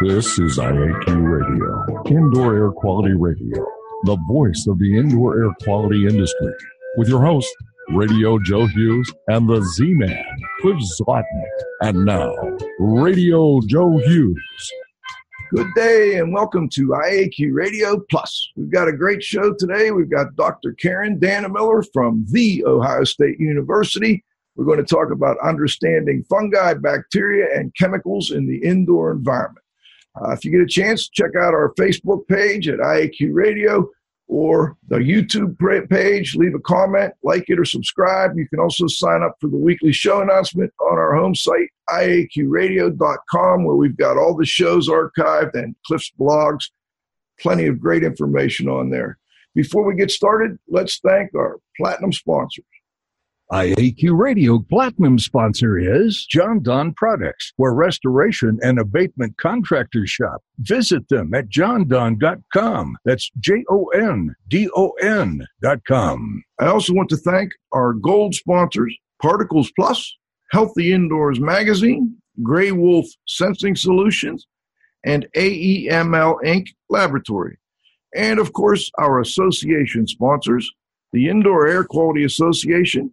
This is IAQ Radio, Indoor Air Quality Radio, the voice of the indoor air quality industry, with your host, Radio Joe Hughes, and the Z Man, Cliff Zlotnick. And now, Radio Joe Hughes. Good day and welcome to IAQ Radio Plus. We've got a great show today. We've got Dr. Karen Dannemiller from The Ohio State University. We're going to talk about understanding fungi, bacteria, and chemicals in the indoor environment. Uh, if you get a chance, check out our Facebook page at IAQ Radio or the YouTube page. Leave a comment, like it, or subscribe. You can also sign up for the weekly show announcement on our home site, iaqradio.com, where we've got all the shows archived and Cliff's blogs. Plenty of great information on there. Before we get started, let's thank our platinum sponsors. IAQ Radio Platinum sponsor is Jon-Don Products, where restoration and abatement contractors shop. Visit them at jondon.com. That's J O N D O N.com. I also want to thank our gold sponsors, Particles Plus, Healthy Indoors Magazine, Gray Wolf Sensing Solutions, and AEML Inc. Laboratory. And of course, our association sponsors, the Indoor Air Quality Association,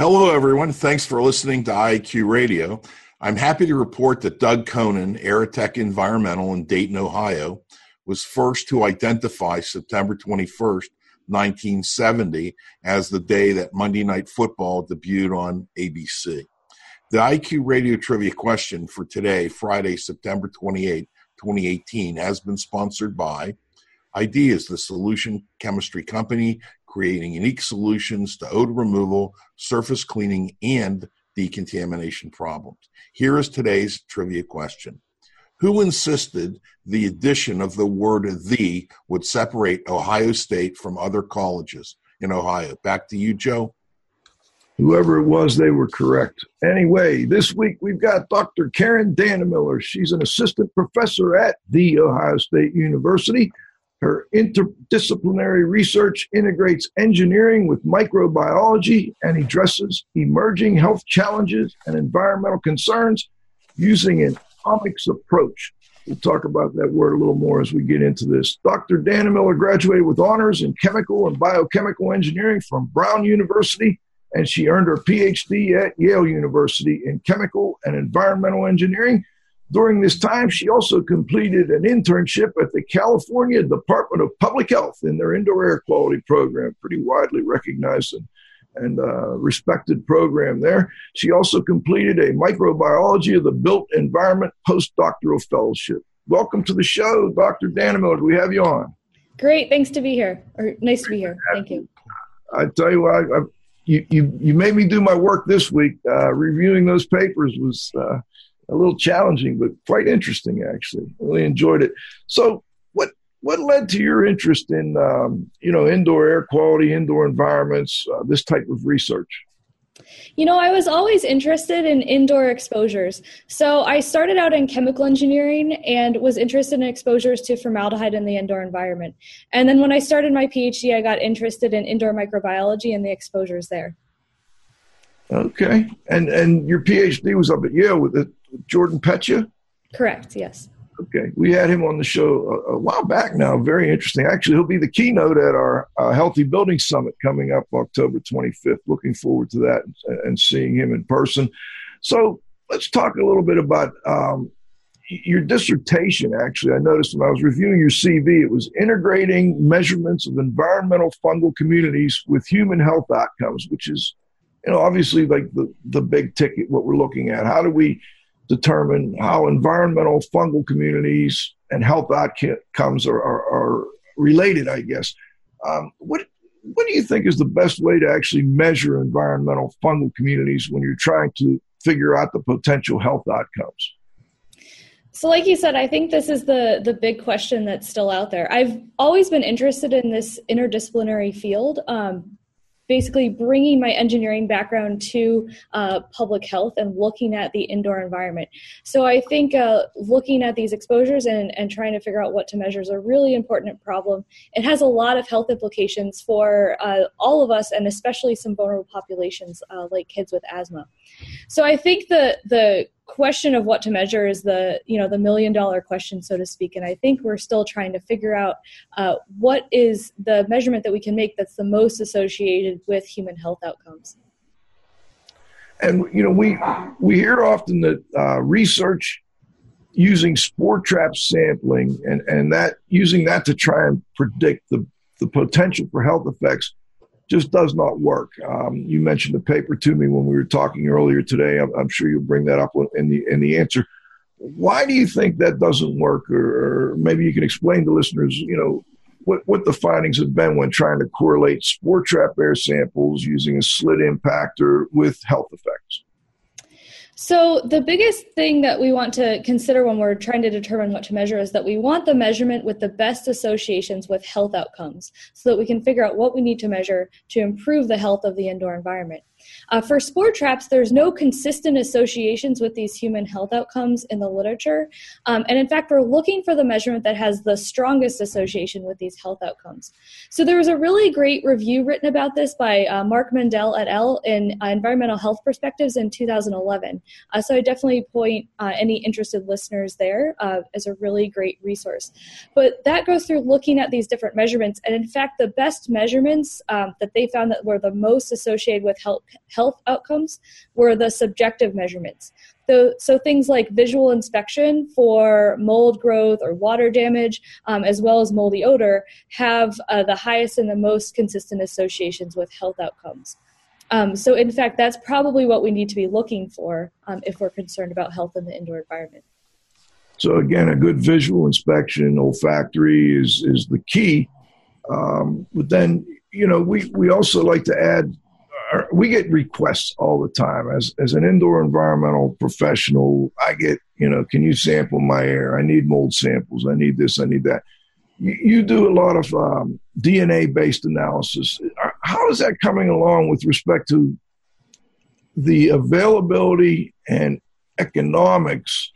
Hello, everyone. Thanks for listening to IAQ Radio. I'm happy to report that Doug Conan, Aerotech Environmental in Dayton, Ohio, was first to identify September 21st, 1970, as the day that Monday Night Football debuted on ABC. The IAQ Radio Trivia question for today, Friday, September 28, 2018, has been sponsored by Ideas, the solution chemistry company creating unique solutions to odor removal, surface cleaning, and decontamination problems. Here is today's trivia question. Who insisted the addition of the word the would separate Ohio State from other colleges in Ohio? Back to you, Joe. Whoever it was, they were correct. Anyway, this week we've got Dr. Karen Dannemiller. She's an assistant professor at The Ohio State University. Her interdisciplinary research integrates engineering with microbiology and addresses emerging health challenges and environmental concerns using an omics approach. We'll talk about that word a little more as we get into this. Dr. Dannemiller graduated with honors in chemical and biochemical engineering from Brown University, and she earned her PhD at Yale University in chemical and environmental engineering during this time, she also completed an internship at the California Department of Public Health in their indoor air quality program, pretty widely recognized and, and uh, respected program there. She also completed a microbiology of the built environment postdoctoral fellowship. Welcome to the show, Dr. Do we have you on? Great. Thanks to be here. Or nice to be here. Thank you. I tell you what, I, I, you, you, you made me do my work this week. Uh, reviewing those papers was uh, a little challenging, but quite interesting, actually. Really enjoyed it. So, what what led to your interest in um, you know indoor air quality, indoor environments, uh, this type of research? You know, I was always interested in indoor exposures. So I started out in chemical engineering and was interested in exposures to formaldehyde in the indoor environment. And then when I started my PhD, I got interested in indoor microbiology and the exposures there. Okay, and and your PhD was up at Yale with it, Jordan Peccia. Correct. Yes. Okay, we had him on the show a, a, while back now. Very interesting. Actually, he'll be the keynote at our uh, Healthy Building Summit coming up October 25th. Looking forward to that and, and seeing him in person. So let's talk a little bit about um, your dissertation. Actually, I noticed when I was reviewing your CV, it was integrating measurements of environmental fungal communities with human health outcomes, which is you know, obviously like the, the big ticket, what we're looking at. How do we determine how environmental fungal communities and health outcomes are, are, are related, I guess. Um, what, what do you think is the best way to actually measure environmental fungal communities when you're trying to figure out the potential health outcomes? So, like you said, I think this is the the big question that's still out there. I've always been interested in this interdisciplinary field. Um, basically bringing my engineering background to uh, public health and looking at the indoor environment. So I think uh, looking at these exposures and, and trying to figure out what to measure is a really important problem. It has a lot of health implications for uh, all of us and especially some vulnerable populations uh, like kids with asthma. So I think the the question of what to measure is the you know the million dollar question so to speak. And i think we're still trying to figure out uh, what is the measurement that we can make that's the most associated with human health outcomes. And you know we we hear often that uh, research using spore trap sampling and and that using that to try and predict the the potential for health effects just does not work. Um, you mentioned the paper to me when we were talking earlier today. I'm, I'm, sure you'll bring that up in the in the answer. Why do you think that doesn't work, or, or maybe you can explain to listeners, you know, what what the findings have been when trying to correlate spore trap air samples using a slit impactor with health effects? So, the biggest thing that we want to consider when we're trying to determine what to measure is that we want the measurement with the best associations with health outcomes so that we can figure out what we need to measure to improve the health of the indoor environment. Uh, for spore traps, there's no consistent associations with these human health outcomes in the literature. Um, and in fact, we're looking for the measurement that has the strongest association with these health outcomes. So there was a really great review written about this by uh, Mark Mendell et al. in uh, Environmental Health Perspectives in 2011. Uh, so I definitely point uh, any interested listeners there uh, as a really great resource. But that goes through looking at these different measurements. And in fact, the best measurements um, that they found that were the most associated with health health outcomes were the subjective measurements. So, so things like visual inspection for mold growth or water damage, um, as well as moldy odor, have uh, the highest and the most consistent associations with health outcomes. Um, so, in fact, that's probably what we need to be looking for um, if we're concerned about health in the indoor environment. So, again, a good visual inspection, olfactory is is the key. Um, but then, you know, we we also like to add we get requests all the time. As as an indoor environmental professional i get you know can you sample my air? I need mold samples. I need this i need that. You, you do a lot of um, dna based analysis. How is that coming along with respect to the availability and economics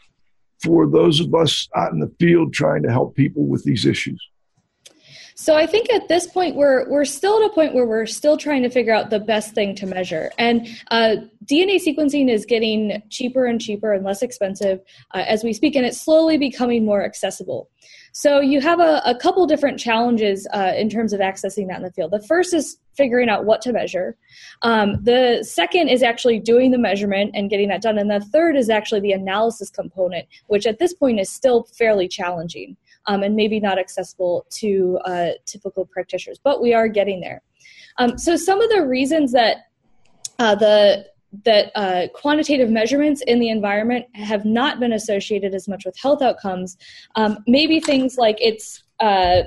for those of us out in the field trying to help people with these issues so I think at this point we're we're still at a point where we're still trying to figure out the best thing to measure. And uh, DNA sequencing is getting cheaper and cheaper and less expensive uh, as we speak, and it's slowly becoming more accessible. So you have a, a couple different challenges uh, in terms of accessing that in the field. The first is figuring out what to measure. Um, the second is actually doing the measurement and getting that done. And the third is actually the analysis component, which at this point is still fairly challenging um, and maybe not accessible to uh, typical practitioners, but we are getting there. Um, so some of the reasons that uh, the that uh, quantitative measurements in the environment have not been associated as much with health outcomes. Um, maybe things like it's uh,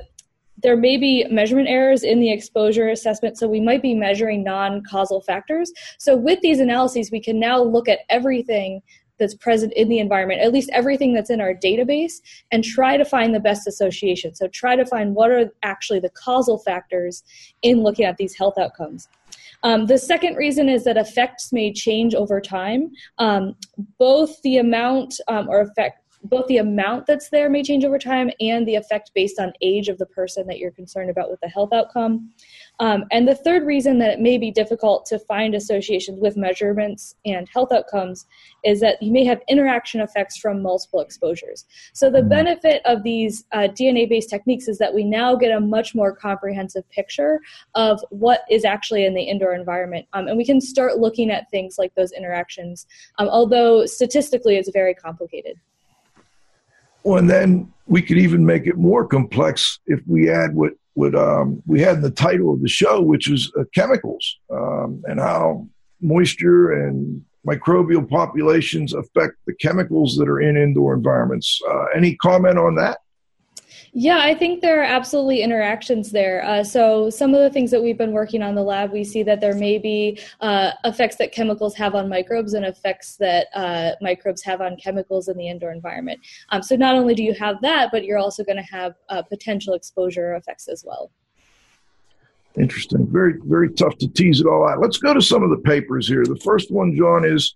there may be measurement errors in the exposure assessment, so we might be measuring non causal factors. So, with these analyses, we can now look at everything that's present in the environment, at least everything that's in our database, and try to find the best association. So try to find what are actually the causal factors in looking at these health outcomes. Um, the second reason is that effects may change over time. Um, both the amount um, or effect both the amount that's there may change over time and the effect based on age of the person that you're concerned about with the health outcome. Um, and the third reason that it may be difficult to find associations with measurements and health outcomes is that you may have interaction effects from multiple exposures. So, the mm-hmm. benefit of these uh, DNA based techniques is that we now get a much more comprehensive picture of what is actually in the indoor environment. Um, and we can start looking at things like those interactions, um, although statistically it's very complicated. Well, and then we could even make it more complex if we add what what um, we had in the title of the show, which was uh, chemicals um, and how moisture and microbial populations affect the chemicals that are in indoor environments. Uh, any comment on that? Yeah, I think there are absolutely interactions there. Uh, so, some of the things that we've been working on the lab, we see that there may be uh, effects that chemicals have on microbes and effects that uh, microbes have on chemicals in the indoor environment. Um, so, not only do you have that, but you're also going to have uh, potential exposure effects as well. Interesting. Very, very tough to tease it all out. Let's go to some of the papers here. The first one, John, is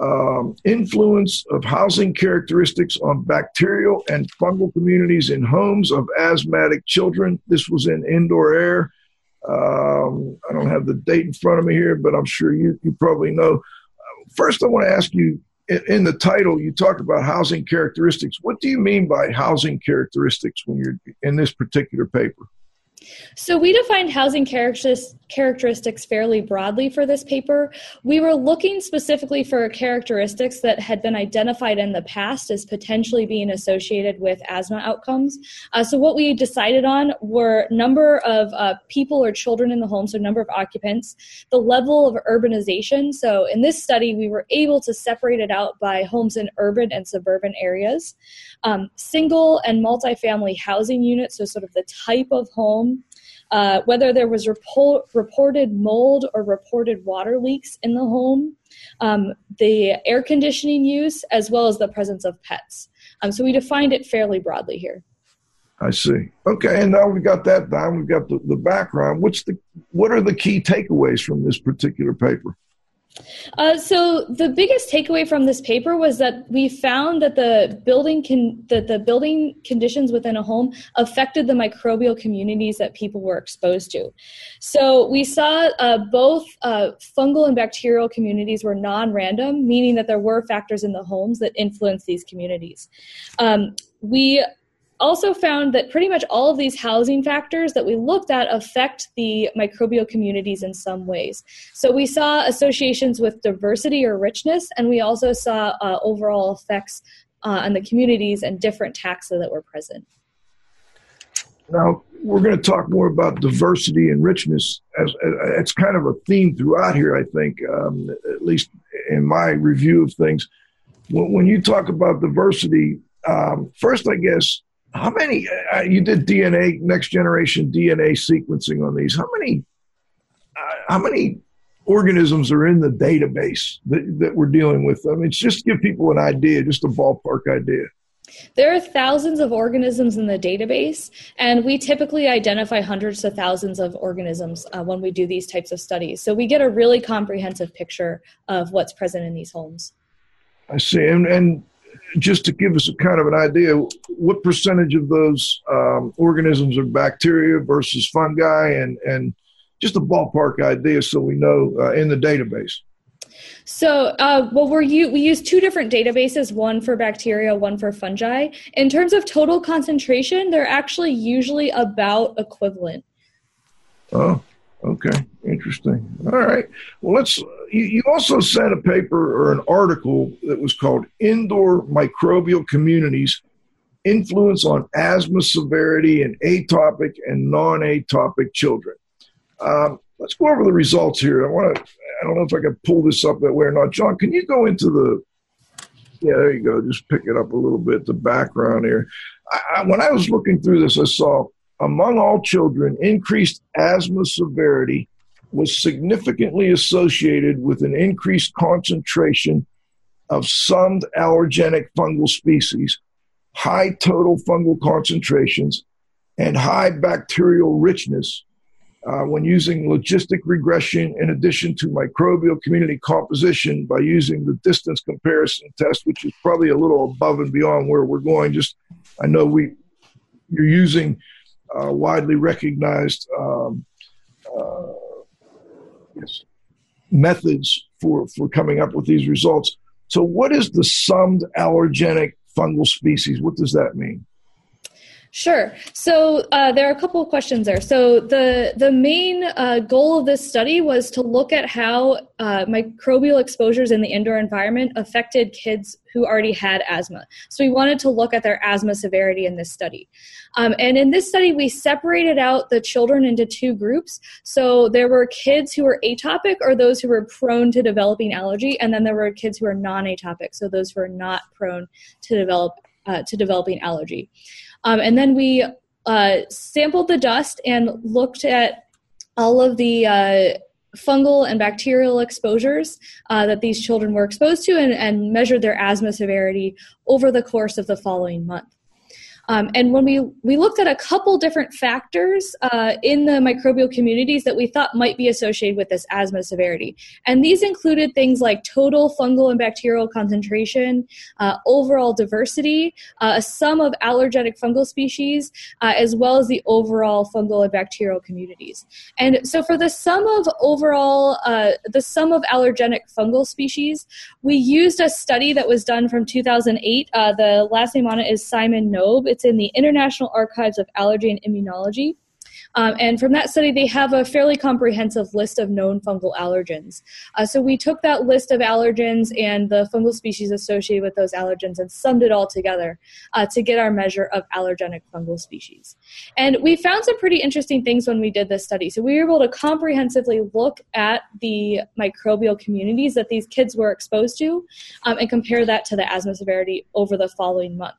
um, influence of housing characteristics on bacterial and fungal communities in homes of asthmatic children. This was in indoor air. Um, I don't have the date in front of me here, but I'm sure you, you probably know. First, I want to ask you in, in the title, you talk about housing characteristics. What do you mean by housing characteristics when you're in this particular paper? So we defined housing characteristics fairly broadly for this paper. We were looking specifically for characteristics that had been identified in the past as potentially being associated with asthma outcomes. Uh, so what we decided on were number of uh, people or children in the home, so number of occupants, the level of urbanization. So in this study, we were able to separate it out by homes in urban and suburban areas, um, single and multifamily housing units, so sort of the type of home uh, whether there was report, reported mold or reported water leaks in the home, um, the air conditioning use, as well as the presence of pets. Um, so we defined it fairly broadly here. I see. Okay, and now we've got that down. We've got the, the background. What's the what are the key takeaways from this particular paper? Uh, so the biggest takeaway from this paper was that we found that the building can that the building conditions within a home affected the microbial communities that people were exposed to. So we saw uh, both uh, fungal and bacterial communities were non-random, meaning that there were factors in the homes that influenced these communities. Um, we also found that pretty much all of these housing factors that we looked at affect the microbial communities in some ways. So we saw associations with diversity or richness, and we also saw uh, overall effects uh, on the communities and different taxa that were present. Now, we're going to talk more about diversity and richness. As, as it's kind of a theme throughout here, I think, um, at least in my review of things. When, when you talk about diversity, um, first, I guess how many uh, you did DNA next generation DNA sequencing on these? How many uh, how many organisms are in the database that, that we're dealing with? I mean, it's just to give people an idea, just a ballpark idea. There are thousands of organisms in the database, and we typically identify hundreds to thousands of organisms uh, when we do these types of studies. So we get a really comprehensive picture of what's present in these homes. I see. And, and just to give us a kind of an idea, what percentage of those um, organisms are bacteria versus fungi, and and just a ballpark idea so we know uh, in the database. So, uh, well, we're u- we use two different databases, one for bacteria, one for fungi. In terms of total concentration, they're actually usually about equivalent. Oh, Okay, interesting. All right. Well, let's. You, also sent a paper or an article that was called "Indoor Microbial Communities: Influence on Asthma Severity in Atopic and Non-Atopic Children." Um, let's go over the results here. I want to. I don't know if I can pull this up that way or not. John, can you go into the? Yeah, there you go. Just pick it up a little bit. The background here. I, I, when I was looking through this, I saw among all children, increased asthma severity was significantly associated with an increased concentration of some allergenic fungal species, high total fungal concentrations, and high bacterial richness uh, when using logistic regression in addition to microbial community composition by using the distance comparison test, which is probably a little above and beyond where we're going. Just I know we you're using uh, widely recognized um, uh, methods for, for coming up with these results. So, what is the summed allergenic fungal species? What does that mean? Sure. So uh, there are a couple of questions there. So the the main uh, goal of this study was to look at how uh, microbial exposures in the indoor environment affected kids who already had asthma. So we wanted to look at their asthma severity in this study. Um, and in this study, we separated out the children into two groups. So there were kids who were atopic or those who were prone to developing allergy, and then there were kids who were non-atopic, so those who are not prone to develop uh, to developing allergy. Um, and then we uh, sampled the dust and looked at all of the uh, fungal and bacterial exposures uh, that these children were exposed to and, and measured their asthma severity over the course of the following month. Um, and when we, we looked at a couple different factors uh, in the microbial communities that we thought might be associated with this asthma severity. And these included things like total fungal and bacterial concentration, uh, overall diversity, uh, a sum of allergenic fungal species, uh, as well as the overall fungal and bacterial communities. And so for the sum of overall, uh, the sum of allergenic fungal species, we used a study that was done from 2008. Uh, the last name on it is Simon-Nobbe. It's in the International Archives of Allergy and Immunology. Um, and from that study, they have a fairly comprehensive list of known fungal allergens. Uh, so we took that list of allergens and the fungal species associated with those allergens and summed it all together uh, to get our measure of allergenic fungal species. And we found some pretty interesting things when we did this study. So we were able to comprehensively look at the microbial communities that these kids were exposed to um, and compare that to the asthma severity over the following month.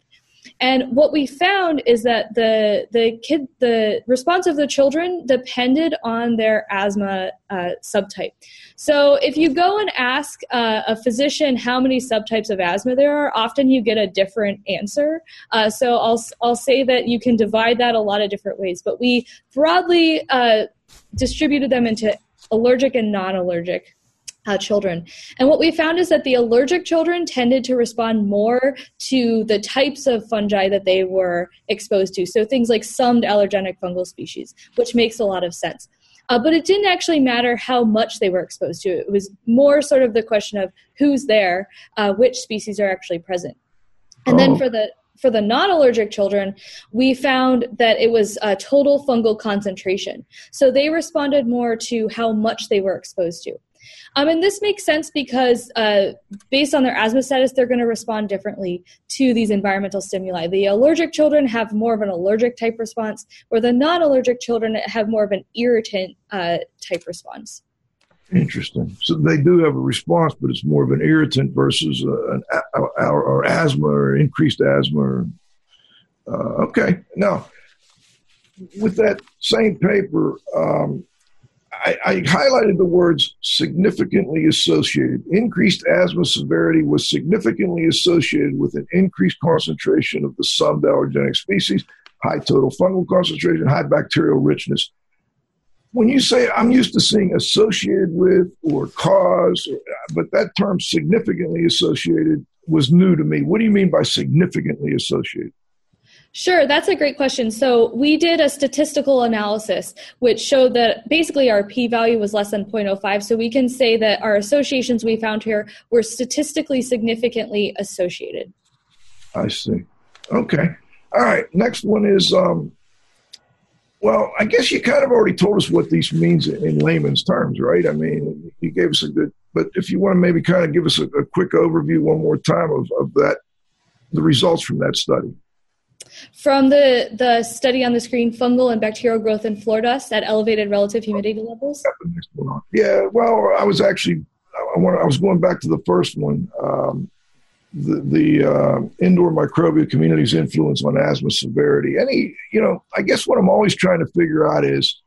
And what we found is that the the kid the response of the children depended on their asthma uh, subtype. So if you go and ask uh, a physician how many subtypes of asthma there are, often you get a different answer. Uh, so I'll I'll say that you can divide that a lot of different ways, but we broadly uh, distributed them into allergic and non-allergic uh, children. And what we found is that the allergic children tended to respond more to the types of fungi that they were exposed to. So things like summed allergenic fungal species, which makes a lot of sense. Uh, but it didn't actually matter how much they were exposed to. It was more sort of the question of who's there, uh, which species are actually present. And oh. then for the for the non-allergic children, we found that it was a total fungal concentration. So they responded more to how much they were exposed to. Um, and this makes sense because uh, based on their asthma status, they're going to respond differently to these environmental stimuli. The allergic children have more of an allergic type response, where the non allergic children have more of an irritant uh, type response. Interesting. So they do have a response, but it's more of an irritant versus uh, an or, or asthma or increased asthma. Or, uh, okay. Now, with that same paper, um, I, I, highlighted the words significantly associated. Increased asthma severity was significantly associated with an increased concentration of the summed allergenic species, high total fungal concentration, high bacterial richness. When you say I'm used to seeing associated with or cause, but that term significantly associated was new to me. What do you mean by significantly associated? Sure, that's a great question. So, we did a statistical analysis which showed that basically our p value was less than 0.05. So, we can say that our associations we found here were statistically significantly associated. I see. Okay. All right. Next one is um, well, I guess you kind of already told us what these means in layman's terms, right? I mean, you gave us a good, but if you want to maybe kind of give us a, a quick overview one more time of, of that, the results from that study. From the, the study on the screen, fungal and bacterial growth in floor dust at elevated relative humidity levels? Yeah, well, I was actually, I, want, I was going back to the first one. Um, the, the uh, indoor microbial community's influence on asthma severity. Any, you know, I guess what I'm always trying to figure out is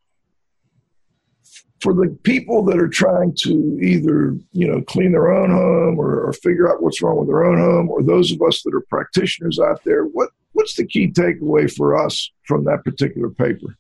for the people that are trying to either you know clean their own home or, or, figure out what's wrong with their own home or those of us that are practitioners out there what what's the key takeaway for us from that particular paper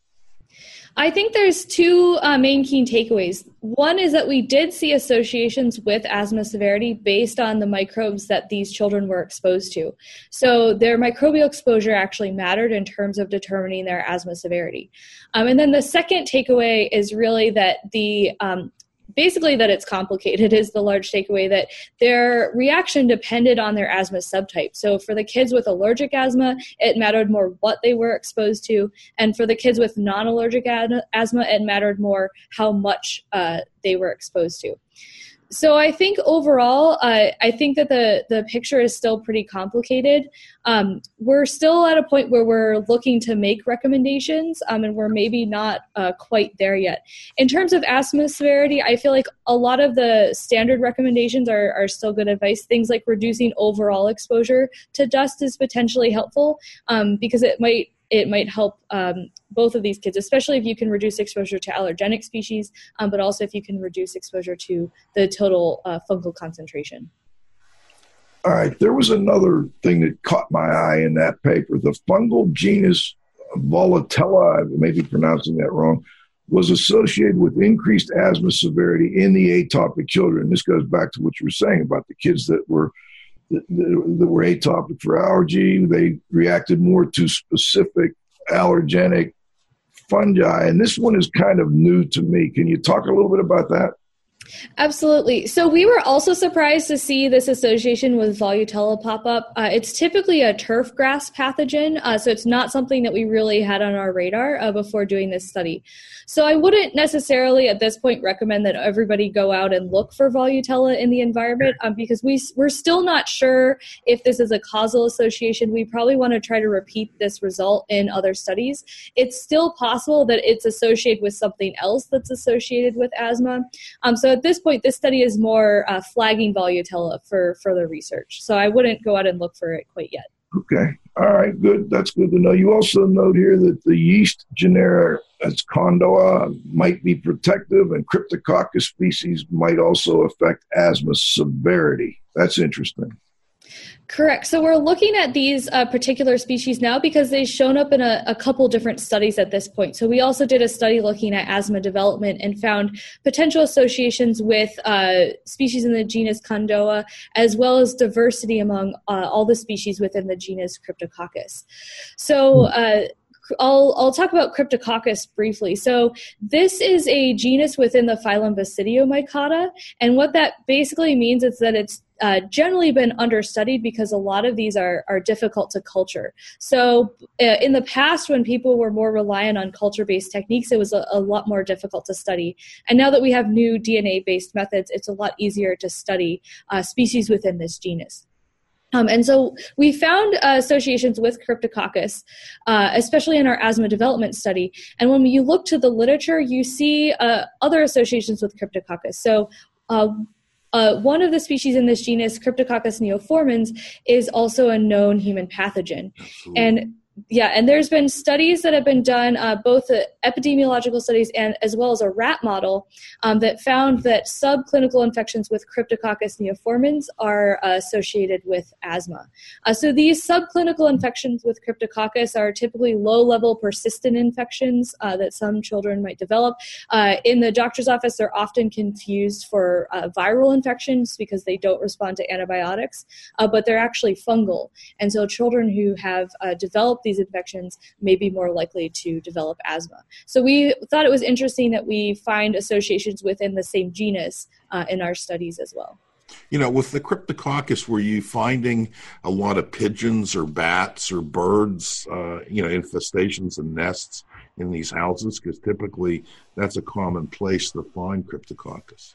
I think there's two uh, main key takeaways. One is that we did see associations with asthma severity based on the microbes that these children were exposed to. So their microbial exposure actually mattered in terms of determining their asthma severity. Um, and then the second takeaway is really that the um, basically that it's complicated is the large takeaway that their reaction depended on their asthma subtype. So for the kids with allergic asthma, it mattered more what they were exposed to, and for the kids with non-allergic asthma, it mattered more how much uh, they were exposed to. So I think overall, uh, I think that the the picture is still pretty complicated. Um, we're still at a point where we're looking to make recommendations, um, and we're maybe not uh, quite there yet. In terms of asthma severity, I feel like a lot of the standard recommendations are are still good advice. Things like reducing overall exposure to dust is potentially helpful um, because it might it might help um, both of these kids, especially if you can reduce exposure to allergenic species, um, but also if you can reduce exposure to the total uh, fungal concentration. All right, there was another thing that caught my eye in that paper. The fungal genus Volutella, I may be pronouncing that wrong, was associated with increased asthma severity in the atopic children. This goes back to what you were saying about the kids that were that, that were atopic for allergy. They reacted more to specific allergenic fungi. And this one is kind of new to me. Can you talk a little bit about that? Absolutely. So we were also surprised to see this association with Volutella pop up. Uh, it's typically a turf grass pathogen, uh, so it's not something that we really had on our radar uh, before doing this study. So I wouldn't necessarily at this point recommend that everybody go out and look for Volutella in the environment um, because we we're still not sure if this is a causal association. We probably want to try to repeat this result in other studies. It's still possible that it's associated with something else that's associated with asthma. Um, so at this point, this study is more uh, flagging Volutella for further research. So I wouldn't go out and look for it quite yet. Okay. All right. Good. That's good to know. You also note here that the yeast genera as Kondoa might be protective, and Cryptococcus species might also affect asthma severity. That's interesting. Correct. So we're looking at these uh, particular species now because they've shown up in a, a, couple different studies at this point. So we also did a study looking at asthma development and found potential associations with uh, species in the genus Kondoa, as well as diversity among uh, all the species within the genus Cryptococcus. So hmm. uh, I'll, I'll talk about Cryptococcus briefly. So, this is a genus within the phylum Basidiomycota, and what that basically means is that it's uh, generally been understudied because a lot of these are, are difficult to culture. So, uh, in the past, when people were more reliant on culture based techniques, it was a, a, lot more difficult to study. And now that we have new DNA based methods, it's a lot easier to study uh, species within this genus. Um, and so we found uh, associations with Cryptococcus, uh, especially in our asthma development study. And when you look to the literature, you see uh, other associations with Cryptococcus. So uh, one of the species in this genus, Cryptococcus neoformans, is also a known human pathogen. Absolutely. And yeah, and there's been studies that have been done, uh, both uh, epidemiological studies and as well as a rat model, um, that found that subclinical infections with Cryptococcus neoformans are uh, associated with asthma. Uh, so these subclinical infections with Cryptococcus are typically low-level persistent infections uh, that some children might develop. Uh, in the doctor's office, they're often confused for viral infections because they don't respond to antibiotics, but they're actually fungal. And so children who have developed these infections may be more likely to develop asthma. So we thought it was interesting that we find associations within the same genus uh, in our studies as well. You know, with the Cryptococcus, were you finding a lot of pigeons or bats or birds, uh, you know, infestations and nests in these houses? Because typically that's a common place to find Cryptococcus.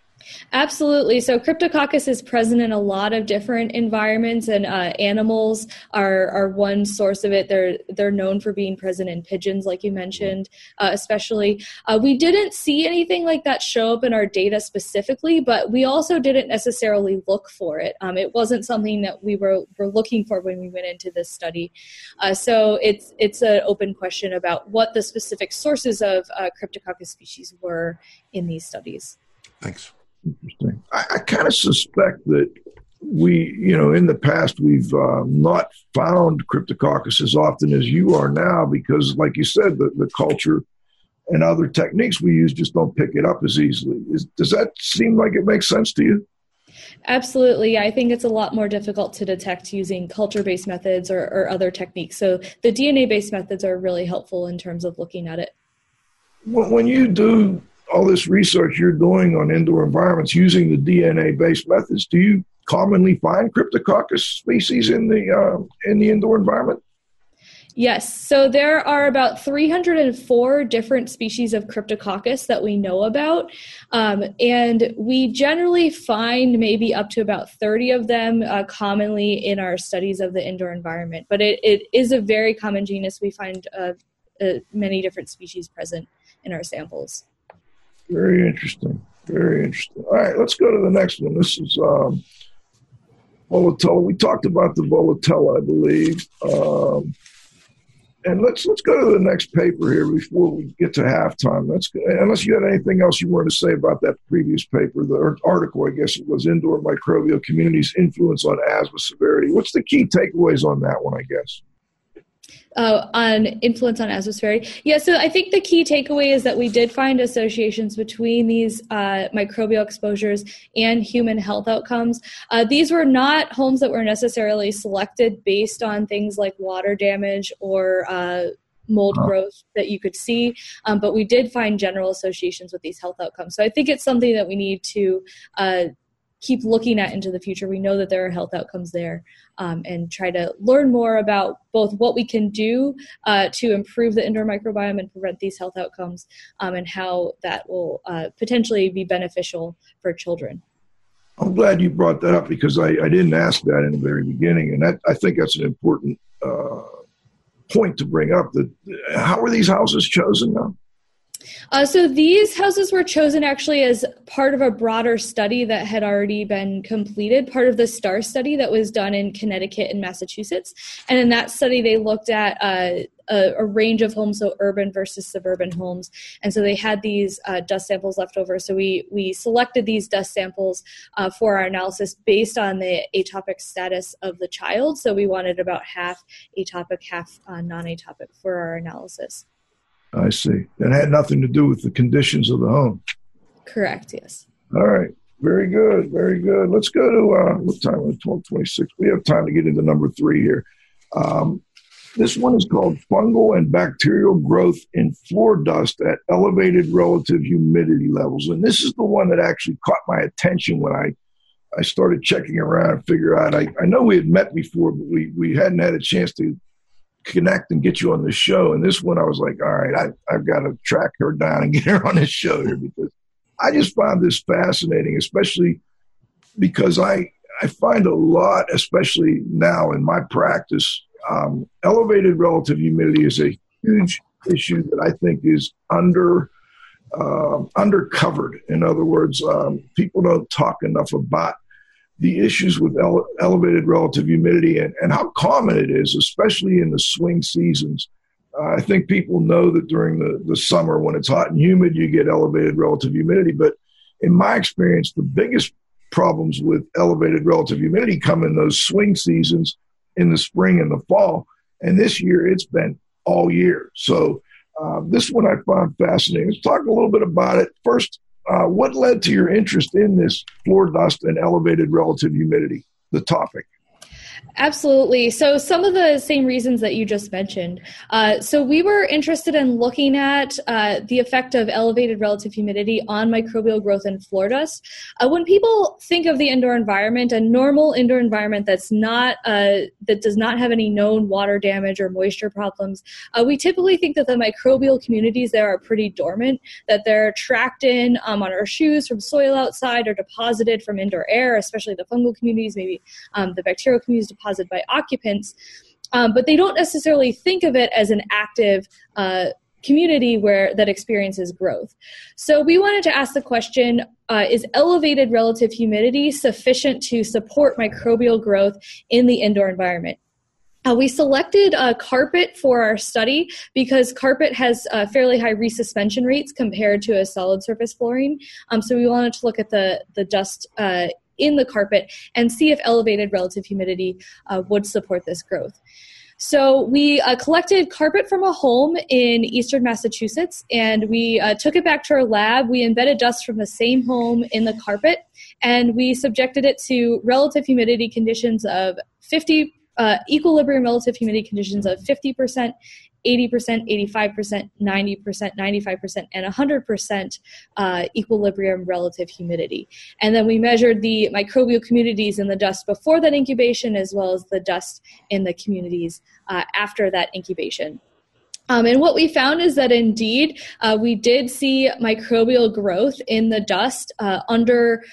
Absolutely. So Cryptococcus is present in a lot of different environments, and uh, animals are are one source of it. They're they're known for being present in pigeons, like you mentioned, uh, especially. Uh, we didn't see anything like that show up in our data specifically, but we also didn't necessarily look for it. Um, it wasn't something that we were were looking for when we went into this study. Uh, so it's it's an open question about what the specific sources of uh, Cryptococcus species were in these studies. Thanks. Interesting. I, I kind of suspect that we, you know, in the past we've uh, not found Cryptococcus as often as you are now because, like you said, the, the culture and other techniques we use just don't pick it up as easily. Is, does that seem like it makes sense to you? Absolutely. I think it's a lot more difficult to detect using culture based methods or, or, other techniques. So the DNA based methods are really helpful in terms of looking at it. When you do all this research you're doing on indoor environments using the DNA based methods, do you commonly find Cryptococcus species in the uh, in the indoor environment? Yes. So there are about 304 different species of Cryptococcus that we know about. Um, and we generally find maybe up to about 30 of them uh, commonly in our studies of the indoor environment. But it, it is a very common genus. We find uh, uh, many different species present in our samples. Very interesting. Very interesting. All right, let's go to the next one. This is um, Volutella. We talked about the Volutella, I believe. Um, and let's let's go to the next paper here before we get to halftime. Let's go, unless you had anything else you wanted to say about that previous paper, the article, I guess it was indoor microbial communities' influence on asthma severity. What's the key takeaways on that one? I guess uh, on influence on severity. Yeah, so I think the key takeaway is that we did find associations between these uh, microbial exposures and human health outcomes. Uh, these were not homes that were necessarily selected based on things like water damage or uh, mold growth that you could see, um, but we did find general associations with these health outcomes. So I think it's something that we need to uh, keep looking at into the future. We know that there are health outcomes there um, and try to learn more about both what we can do uh, to improve the indoor microbiome and prevent these health outcomes um, and how that will uh, potentially be beneficial for children. I'm glad you brought that up because I, I, didn't ask that in the very beginning, and that, I think that's an important uh, point to bring up. That how were these houses chosen now? Uh, so these houses were chosen actually as part of a broader study that had already been completed, part of the STAR study that was done in Connecticut and Massachusetts. And in that study, they looked at uh, a, a, range of homes, so urban versus suburban homes. And so they had these uh, dust samples left over. So we, we selected these dust samples uh, for our analysis based on the atopic status of the child. So we wanted about half atopic, half uh, non atopic for our analysis. I see. And had nothing to do with the conditions of the home. Correct, yes. All right. Very good. Very good. Let's go to uh, what time? 1226. We have time to get into number three here. Um, this one is called fungal and bacterial growth in floor dust at elevated relative humidity levels. And this is the one that actually caught my attention when I, I started checking around and figure out. I, I know we had met before, but we, we hadn't had a chance to connect and get you on the show. And this one, I was like, all right, I, I've got to track her down and get her on this show here because I just find this fascinating, especially because I, I find a lot, especially now in my practice, um, elevated relative humidity is a huge issue that I think is under uh, undercovered. In other words, um, people don't talk enough about the issues with ele- elevated relative humidity and, and how common it is, especially in the swing seasons. Uh, I think people know that during the, the summer when it's hot and humid, you get elevated relative humidity. But in my experience, the biggest problems with elevated relative humidity come in those swing seasons in the spring and the fall. And this year, it's been all year. So uh, this one I found fascinating. Let's talk a little bit about it. First, uh, what led to your interest in this floor dust and elevated relative humidity, the topic? Absolutely. So, some of the same reasons that you just mentioned. Uh, so, we were interested in looking at uh, the effect of elevated relative humidity on microbial growth in floor dust. Uh, when people think of the indoor environment, a normal indoor environment that's not uh, that does not have any known water damage or moisture problems, uh, we typically think that the microbial communities there are pretty dormant, that they're tracked in um, on our shoes from soil outside or deposited from indoor air, especially the fungal communities, maybe um, the bacterial communities deposited by occupants, um, but they don't necessarily think of it as an active uh, community where that experiences growth. So we wanted to ask the question: uh, Is elevated relative humidity sufficient to support microbial growth in the indoor environment? Uh, we selected uh, carpet for our study because carpet has uh, fairly high resuspension rates compared to a solid surface flooring. Um, so we wanted to look at the the dust uh, in the carpet and see if elevated relative humidity uh, would support this growth. So we uh, collected carpet from a home in eastern Massachusetts and we uh, took it back to our lab. We embedded dust from the same home in the carpet and we subjected it to relative humidity conditions of 50, uh, equilibrium relative humidity conditions of 50% 80%, 85%, 90%, 95%, and 100% uh, equilibrium relative humidity. And then we measured the microbial communities in the dust before that incubation as well as the dust in the communities uh, after that incubation. Um, and what we found is that indeed uh, we did see microbial growth in the dust uh, under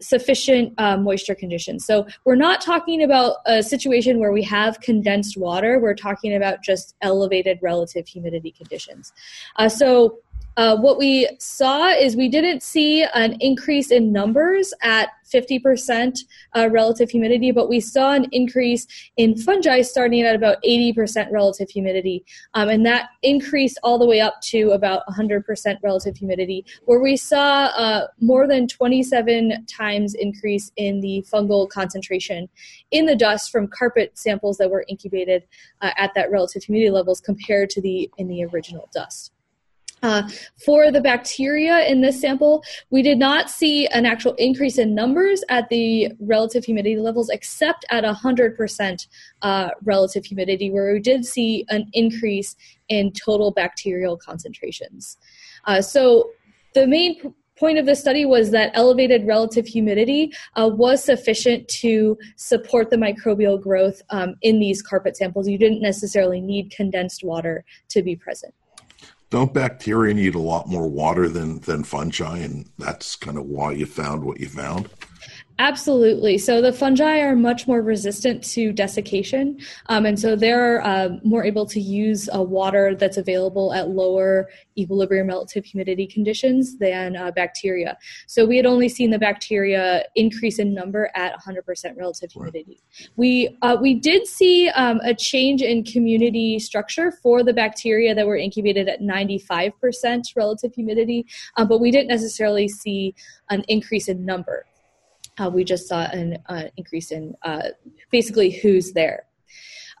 sufficient uh, moisture conditions. So we're not talking about a situation where we have condensed water. We're talking about just elevated relative humidity conditions. Uh, so uh, what we saw is we didn't see an increase in numbers at 50% uh, relative humidity, but we saw an increase in fungi starting at about 80% relative humidity. Um, and that increased all the way up to about 100% relative humidity, where we saw uh, more than 27 times increase in the fungal concentration in the dust from carpet samples that were incubated uh, at that relative humidity levels compared to the in the original dust. Uh, for the bacteria in this sample, we did not see an actual increase in numbers at the relative humidity levels, except at 100% uh, relative humidity, where we did see an increase in total bacterial concentrations. Uh, so, the main p- point of the study was that elevated relative humidity uh, was sufficient to support the microbial growth um, in these carpet samples. You didn't necessarily need condensed water to be present don't bacteria need a lot more water than than fungi? And that's kind of why you found what you found Absolutely. So the fungi are much more resistant to desiccation, um, and so they're uh, more able to use a water that's available at lower equilibrium relative humidity conditions than uh, bacteria. So we had only seen the bacteria increase in number at 100% relative humidity. Right. We uh, we did see um, a change in community structure for the bacteria that were incubated at 95% relative humidity, uh, but we didn't necessarily see an increase in number uh, we just saw an uh, increase in uh, basically who's there.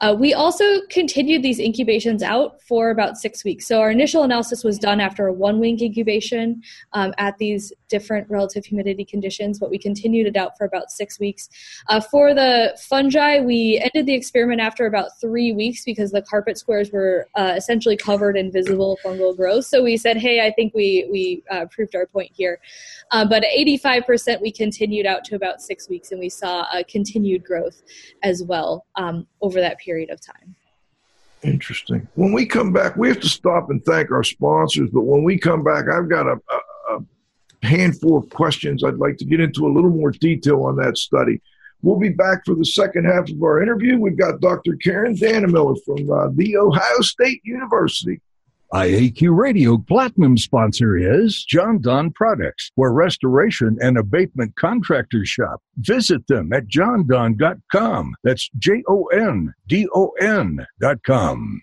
Uh, we also continued these incubations out for about six weeks. So our initial analysis was done after a one week incubation um, at these different relative humidity conditions, but we continued it out for about six weeks. Uh, for the fungi, we ended the experiment after about three weeks because the carpet squares were uh, essentially covered in visible fungal growth. So we said, hey, I think we, we uh, proved our point here. Uh, but at 85%, we continued out to about six weeks and we saw continued growth as well um, over that period of time. Interesting. When we come back, we have to stop and thank our sponsors. But when we come back, I've got a handful of questions I'd like to get into a little more detail on that study. We'll be back for the second half of our interview. We've got Dr. Karen Dannemiller from uh, The Ohio State University. IAQ Radio Platinum sponsor is Jon-Don Products, where restoration and abatement contractors shop. Visit them at jondon.com. That's J O N D O N.com.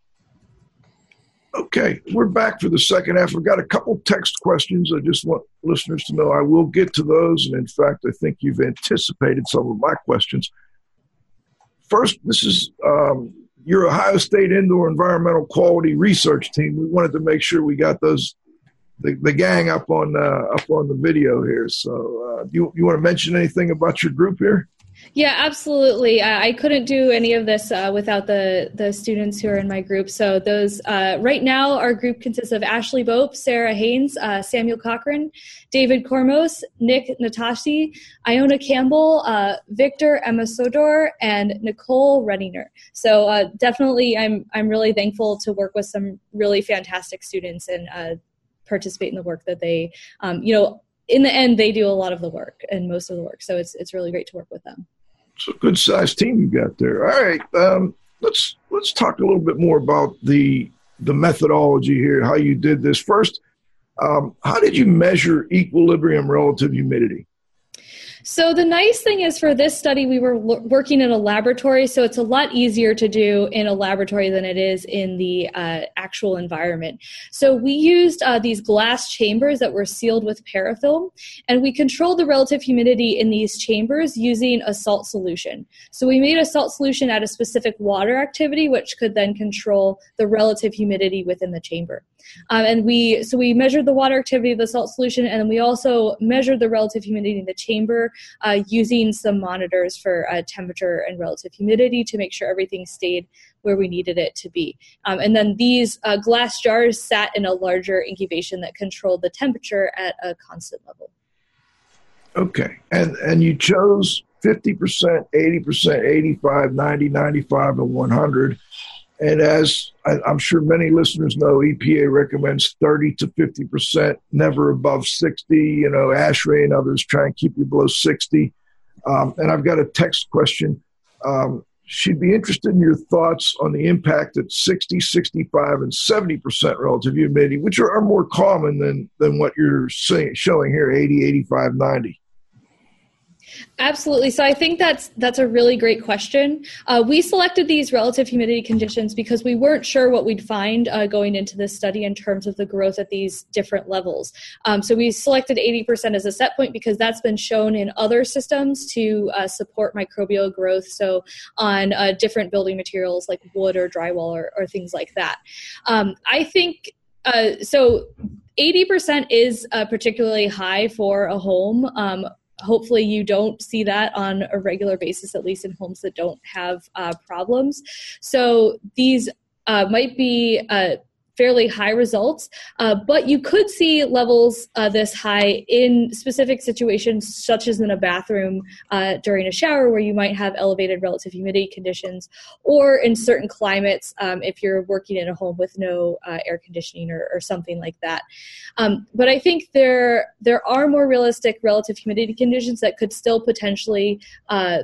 Okay, we're back for the second half. We've got a couple text questions. I just want listeners to know I will get to those. And in fact, I think you've anticipated some of my questions. First, this is um, your Ohio State Indoor Environmental Quality Research Team. We wanted to make sure we got those the, the gang up on uh, up on the video here. So, uh, you you want to mention anything about your group here? Yeah, absolutely. Uh, I couldn't do any of this uh, without the the students who are in my group. So those uh, right now, our group consists of Ashley Bope, Sarah Haines, uh, Samuel Cochran, David Kormos, Nick Nastasi, Iona Campbell, uh, Victor Emma Sodor, and Nicole Redinger. So uh, definitely, I'm I'm really thankful to work with some really fantastic students and participate in the work that they, um, you know. In the end, they do a lot of the work and most of the work, so it's it's really great to work with them. It's a good sized team you got there. All right, um, let's let's talk a little bit more about the the methodology here. How you did this first. Um, how did you measure equilibrium relative humidity? So the nice thing is for this study, we were working in a laboratory, so it's a lot easier to do in a laboratory than it is in the uh, actual environment. So we used uh, these glass chambers that were sealed with parafilm, and we controlled the relative humidity in these chambers using a salt solution. So we made a salt solution at a specific water activity, which could then control the relative humidity within the chamber. Um, and we so we measured the water activity of the salt solution, and then we also measured the relative humidity in the chamber uh, using some monitors for uh, temperature and relative humidity to make sure everything stayed where we needed it to be. Um, and then these uh, glass jars sat in a larger incubation that controlled the temperature at a constant level. Okay, and and you chose 50%, 80%, 85, 90, 95, and 100 and as I, am sure many listeners know, EPA recommends 30 to 50 percent, never above 60. You know, ASHRAE and others try and keep you below 60. Um, and I've got a text question. Um, she'd be interested in your thoughts on the impact at 60, 65, and 70 percent relative humidity, which are, are, more common than than what you're showing here, 80, 85, 90. Absolutely. So I think that's that's a really great question. Uh, we selected these relative humidity conditions because we weren't sure what we'd find uh, going into this study in terms of the growth at these different levels. Um, so we selected 80% as a set point because that's been shown in other systems to uh, support microbial growth. So on uh, different building materials like wood or drywall or, or things like that. Um, I think uh, so 80% is uh, particularly high for a home. Um, hopefully you don't see that on a regular basis at least in homes that don't have uh, problems. So these uh, might be uh, fairly high results, uh, but you could see levels uh, this high in specific situations, such as in a bathroom uh, during a shower, where you might have elevated relative humidity conditions, or in certain climates um, if you're working in a home with no uh, air conditioning or, or, something like that. Um, but I think there there are more realistic relative humidity conditions that could still potentially uh,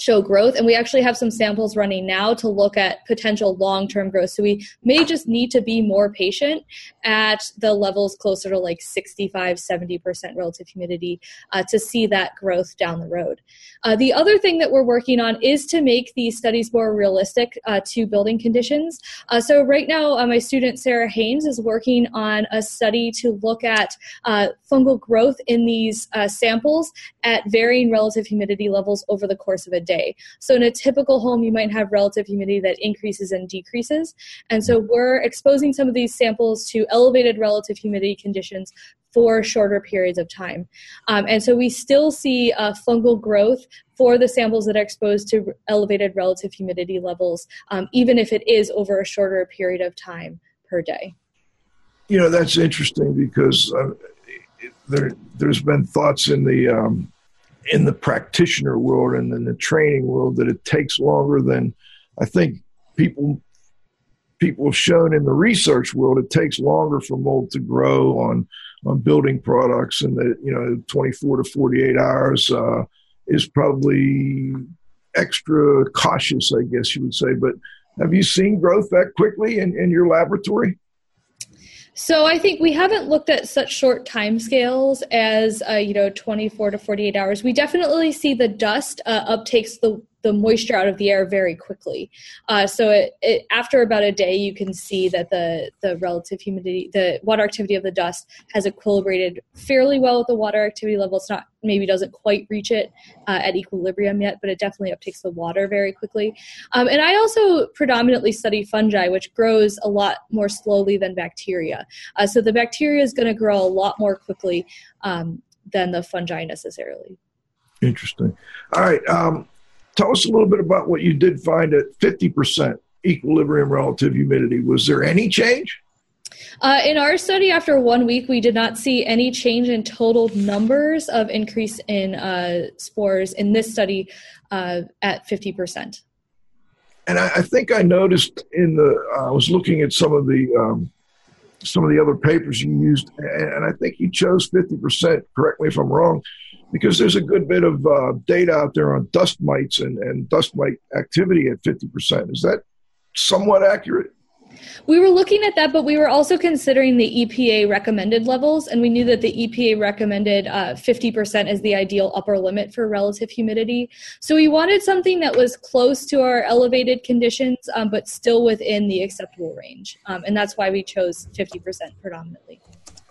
show growth. And we actually have some samples running now to look at potential long-term growth. So we may just need to be more patient at the levels closer to like 65 70% relative humidity uh, to see that growth down the road. Uh, the other thing that we're working on is to make these studies more realistic uh, to building conditions. Uh, so right now uh, my student sarah haines is working on a study to look at uh, fungal growth in these samples at varying relative humidity levels over the course of a day. So in a typical home, you might have relative humidity that increases and decreases. And so we're exposing some of these samples to elevated relative humidity conditions for shorter periods of time. Um, and so we still see uh, fungal growth for the samples that are exposed to elevated relative humidity levels, um, even if it is over a shorter period of time per day. You know, that's interesting because uh, there, there's been thoughts in the um, in the practitioner world and in the training world that it takes longer than I think people people have shown in the research world it takes longer for mold to grow on on building products and that you know 24 to 48 hours uh, is probably extra cautious i guess you would say. But have you seen growth that quickly in, in your laboratory so I think we haven't looked at such short time scales as uh, you know 24 to 48 hours. We definitely see the dust uh, uptakes the the moisture out of the air very quickly. Uh, so it, it, after about a day, you can see that the the relative humidity, the water activity of the dust has equilibrated fairly well with the water activity level. It's not maybe doesn't quite reach it uh, at equilibrium yet, but it definitely uptakes the water very quickly. Um, and I also predominantly study fungi, which grows a lot more slowly than bacteria. Uh, so the bacteria is going to grow a lot more quickly um, than the fungi necessarily. Interesting. All right. Um, tell us a little bit about what you did find at 50% equilibrium relative humidity. Was there any change? Uh, in our study, after one week, we did not see any change in total numbers of increase in uh, spores in this study uh, at 50%. And I, I, think I noticed in the, I was looking at some of the, um, some of the other papers you used, and I think you chose 50%, correct me if I'm wrong, because there's a good bit of uh, data out there on dust mites and, and dust mite activity at 50%. Is that somewhat accurate? We were looking at that, but we were also considering the EPA recommended levels, and we knew that the EPA recommended uh, 50% as the ideal upper limit for relative humidity. So we wanted something that was close to our elevated conditions, um, but still within the acceptable range. Um, and that's why we chose 50% predominantly.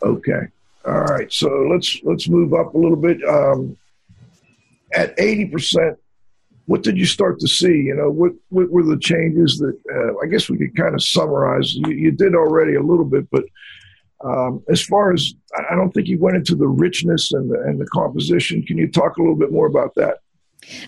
Okay. All right. So let's let's move up a little bit. Um, at 80%, what did you start to see? You know, what, what were the changes that uh, I guess we could kind of summarize? You, you did already a little bit, but um, as far as I don't think you went into the richness and the, and the composition. Can you talk a little bit more about that?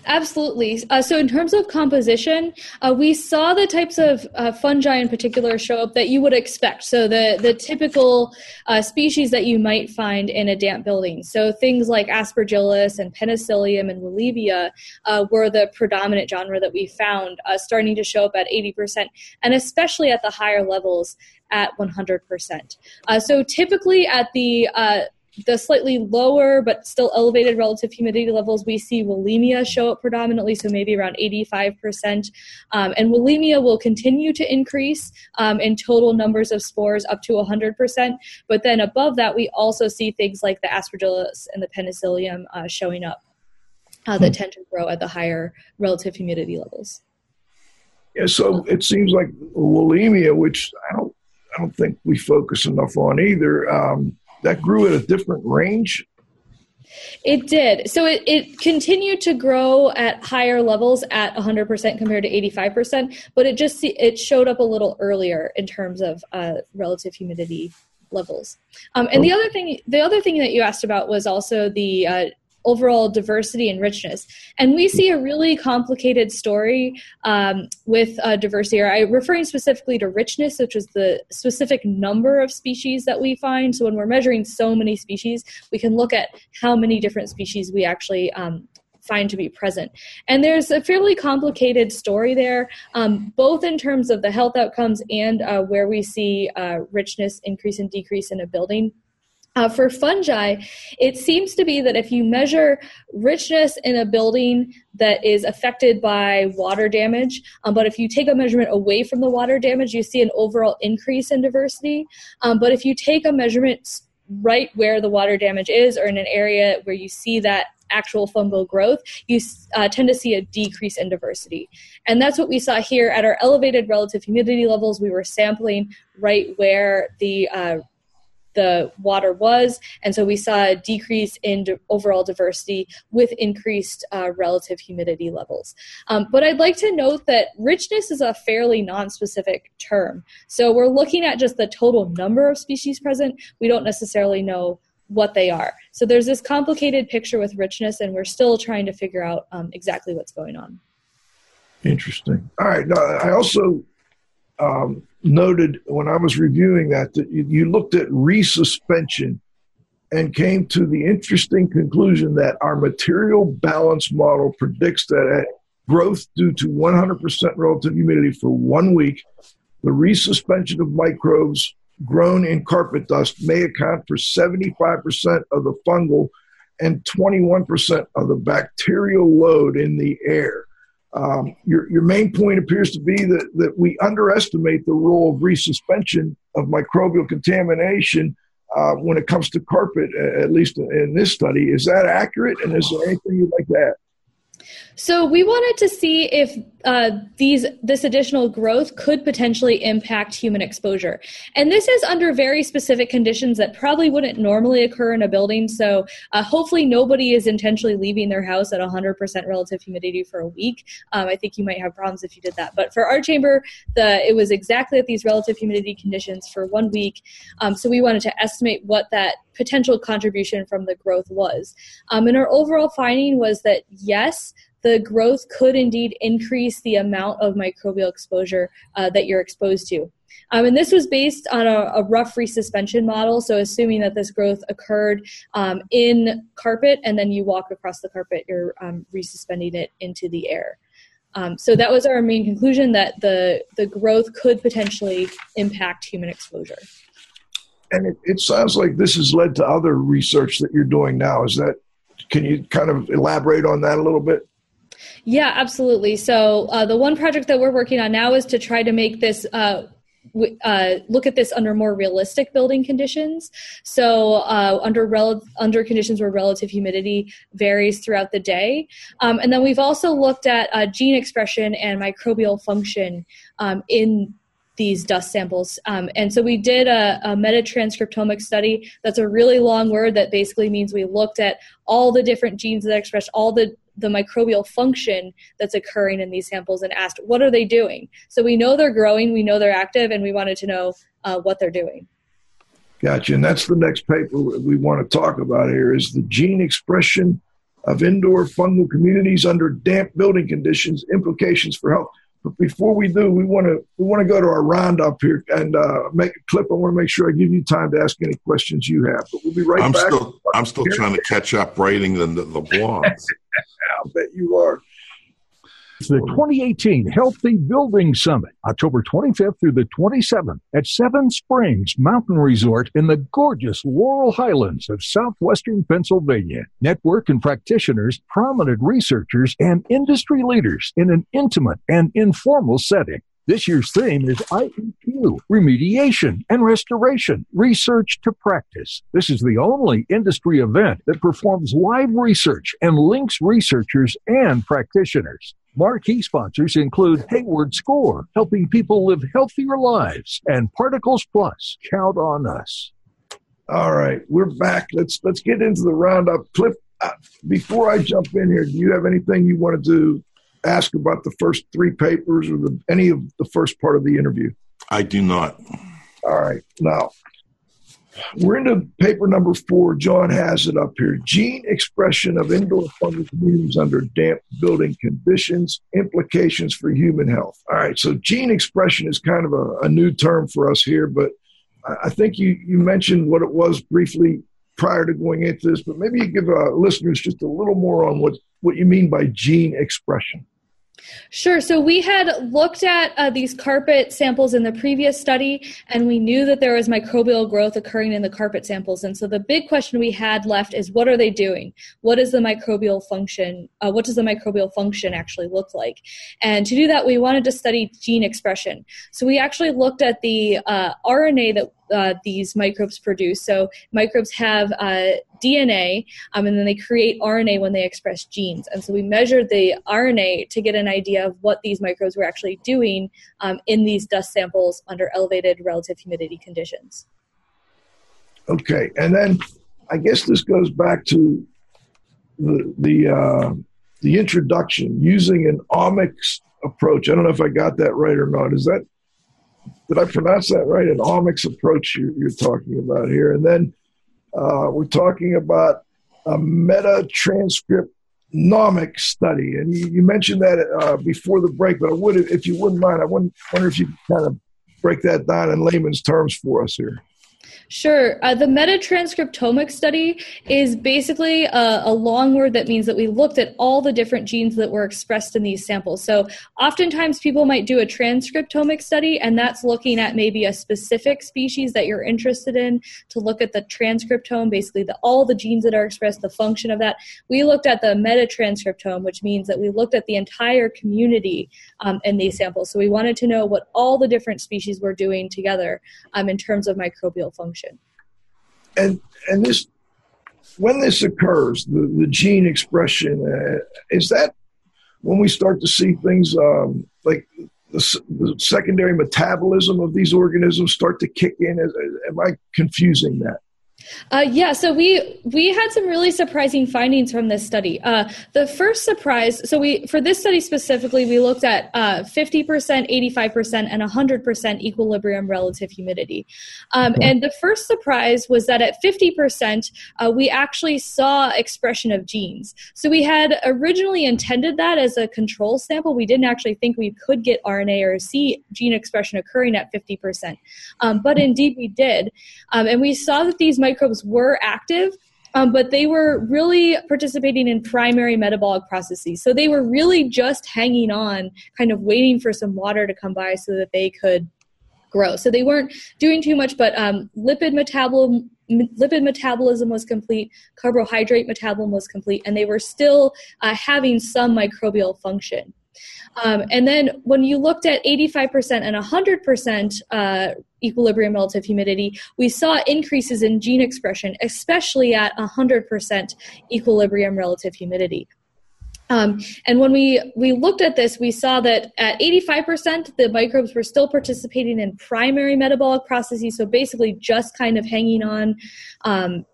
Absolutely. Uh, so, in terms of composition, uh, we saw the types of uh, fungi in particular show up that you would expect. So, the, the typical uh, species that you might find in a damp building. So, things like Aspergillus and Penicillium and Wallemia uh, were the predominant genre that we found uh, starting to show up at 80%, and especially at the higher levels at 100%. so, typically at the the slightly lower but still elevated relative humidity levels, we see Wallemia show up predominantly, so maybe around 85%. Um, and Wallemia will continue to increase um, in total numbers of spores up to 100%. But then above that, we also see things like the Aspergillus and the Penicillium uh, showing up uh, that hmm. tend to grow at the higher relative humidity levels. Yeah, so it seems like Wallemia, which I don't, I don't think we focus enough on either. Um, that grew at a different range? It did. So it, it continued to grow at higher levels at 100% compared to 85%, but it just it showed up a little earlier in terms of uh, relative humidity levels. Um, and the other thing, the other thing that you asked about was also the uh, overall diversity and richness. And we see a really complicated story um, with uh, diversity. I'm referring specifically to richness, which is the specific number of species that we find. So when we're measuring so many species, we can look at how many different species we actually um, find to be present. And there's a fairly complicated story there, um, both in terms of the health outcomes and uh, where we see uh, richness increase and decrease in a building. Uh, for fungi, it seems to be that if you measure richness in a building that is affected by water damage, um, but if you take a measurement away from the water damage, you see an overall increase in diversity. Um, but if you take a measurement right where the water damage is or in an area where you see that actual fungal growth, you uh, tend to see a decrease in diversity. And that's what we saw here at our elevated relative humidity levels. We were sampling right where the uh, the water was. And so we saw a decrease in overall diversity with increased uh, relative humidity levels. Um, but I'd like to note that richness is a fairly non-specific term. So we're looking at just the total number of species present. We don't necessarily know what they are. So there's this complicated picture with richness, and we're still trying to figure out um, exactly what's going on. Interesting. All right. Now, I also um, noted when I was reviewing that that you, you looked at resuspension and came to the interesting conclusion that our material balance model predicts that at growth due to 100% relative humidity for one week, the resuspension of microbes grown in carpet dust may account for 75% of the fungal and 21% of the bacterial load in the air. Um, your, your main point appears to be that, that we underestimate the role of resuspension of microbial contamination uh, when it comes to carpet, at least in this study. Is that accurate? And is there anything you'd like to add? So we wanted to see if uh, these this additional growth could potentially impact human exposure, and this is under very specific conditions that probably wouldn't normally occur in a building. So uh, hopefully nobody is intentionally leaving their house at 100% relative humidity for a week. Um, I think you might have problems if you did that. But for our chamber, the it was exactly at these relative humidity conditions for one week. Um, so we wanted to estimate what that potential contribution from the growth was. Um, and our overall finding was that yes, the growth could indeed increase the amount of microbial exposure uh, that you're exposed to. Um, and this was based on a, a, rough resuspension model. So, assuming that this growth occurred um, in carpet and then you walk across the carpet, you're um, resuspending it into the air. Um, so, that was our main conclusion that the, the growth could potentially impact human exposure. And it, it sounds like this has led to other research that you're doing now. Is that, can you kind of elaborate on that a little bit? Yeah, absolutely. So uh, the one project that we're working on now is to try to make this uh, uh, look at this under more realistic building conditions. So uh, under rel- under conditions where relative humidity varies throughout the day, um, and then we've also looked at uh, gene expression and microbial function um, in these dust samples. Um, and so we did a, a metatranscriptomic study. That's a really long word that basically means we looked at all the different genes that express all the the microbial function that's occurring in these samples and asked what are they doing so we know they're growing we know they're active and we wanted to know uh, what they're doing gotcha and that's the next paper we want to talk about here is the gene expression of indoor fungal communities under damp building conditions implications for health but before we do, we want to we want to go to our roundup here and uh, make a clip. I want to make sure I give you time to ask any questions you have. But we'll be right I'm back. Still, I'm still trying to catch up writing the, the, blogs. I'll bet you are. The 2018 Healthy Building Summit, October 25th through the 27th at Seven Springs Mountain Resort in the gorgeous Laurel Highlands of southwestern Pennsylvania. Network and practitioners, prominent researchers, and industry leaders in an intimate and informal setting. This year's theme is IEQ, remediation and restoration, research to practice. This is the only industry event that performs live research and links researchers and practitioners. Marquee sponsors include Hayward Score, helping people live healthier lives, and Particles Plus. Count on us. All right, we're back. Let's let's get into the roundup. Cliff, uh, before I jump in here, do you have anything you wanted to ask about the first three papers or the, any of the first part of the interview? I do not. All right. Now, we're into paper number four. John has it up here. Gene expression of indoor fungal communities under damp building conditions, implications for human health. All right. So, gene expression is kind of a, a new term for us here, but I think you, you mentioned what it was briefly prior to going into this, but maybe you give uh, listeners just a little more on what, what you mean by gene expression. Sure. So we had looked at uh, these carpet samples in the previous study, and we knew that there was microbial growth occurring in the carpet samples. And so the big question we had left is what are they doing? What is the microbial function? Uh, what does the microbial function actually look like? And to do that, we wanted to study gene expression. So we actually looked at the uh, RNA that uh, these microbes produce. So microbes have uh, DNA, um, and then they create RNA when they express genes. And so we measured the RNA to get an idea of what these microbes were actually doing um, in these dust samples under elevated relative humidity conditions. Okay, and then I guess this goes back to the the uh, the introduction using an omics approach. I don't know if I got that right or not. Is that did I pronounce that right? An omics approach you're, you're talking about here, and then uh, we're talking about a meta transcriptomic study, and you, you mentioned that uh, before the break. But I would, if you wouldn't mind, I wonder if you could kind of break that down in layman's terms for us here. Sure. Uh, the metatranscriptomic study is basically a, a, long word that means that we looked at all the different genes that were expressed in these samples. So, oftentimes people might do a transcriptomic study, and that's looking at maybe a specific species that you're interested in to look at the transcriptome, basically the, all the genes that are expressed, the function of that. We looked at the metatranscriptome, which means that we looked at the entire community um, in these samples. So, we wanted to know what all the different species were doing together um, in terms of microbial function function. And and this when this occurs, the, the gene expression uh, is that when we start to see things um, like the, the, secondary metabolism of these organisms start to kick in. Am I confusing that? Uh, yeah, so we we had some really surprising findings from this study. Uh, the first surprise, so we for this study specifically, we looked at uh, fifty percent, eighty five percent, and hundred percent equilibrium relative humidity. Um, okay. And the first surprise was that at fifty percent, uh, we actually saw expression of genes. So we had originally intended that as a control sample. We didn't actually think we could get RNA or see gene expression occurring at fifty percent, um, but indeed we did, um, and we saw that these microbes were active, um, but they were really participating in primary metabolic processes. So they were really just hanging on, kind of waiting for some water to come by so that they could grow. So they weren't doing too much, but um, lipid metabolism. Lipid metabolism was complete, carbohydrate metabolism was complete, and they were still uh, having some microbial function. Um, and then when you looked at 85% and 100% uh, equilibrium relative humidity, we saw increases in gene expression, especially at 100% equilibrium relative humidity. Um, and when we, we looked at this, we saw that at 85%, the microbes were still participating in primary metabolic processes, so basically just kind of hanging on um,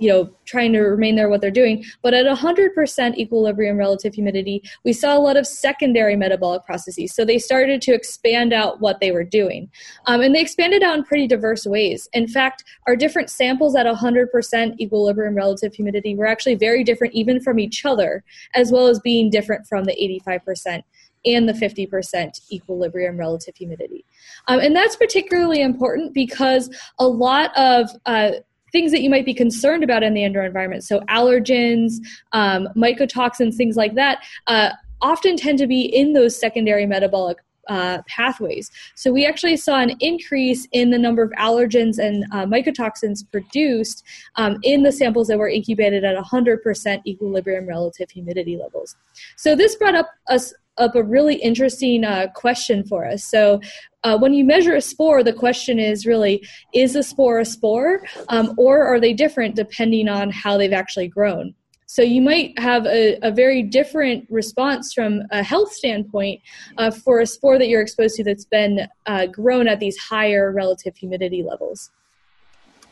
you know trying to remain there what they're doing. But at 100% equilibrium relative humidity we saw a lot of secondary metabolic processes. So they started to expand out what they were doing. Um, and they expanded out in pretty diverse ways. In fact our different samples at 100% equilibrium relative humidity were actually very different even from each other as well as being different from the 85% and the 50% equilibrium relative humidity. Um, and that's particularly important because a lot of uh, things that you might be concerned about in the indoor environment. So allergens, um, mycotoxins, things like that, uh, often tend to be in those secondary metabolic uh, pathways. So we actually saw an increase in the number of allergens and uh, mycotoxins produced um, in the samples that were incubated at 100% equilibrium relative humidity levels. So this brought up us up a really interesting uh, question for us. So uh, when you measure a spore, the question is really is a spore a spore, um, or are they different depending on how they've actually grown? So you might have a, a very different response from a health standpoint uh, for a spore that you're exposed to that's been uh, grown at these higher relative humidity levels.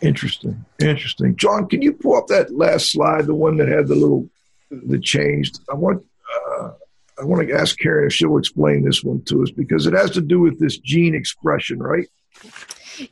Interesting, interesting. John, can you pull up that last slide, the one that had the little the changed? I want I want to ask Karen if she'll explain this one to us because it has to do with this gene expression, right?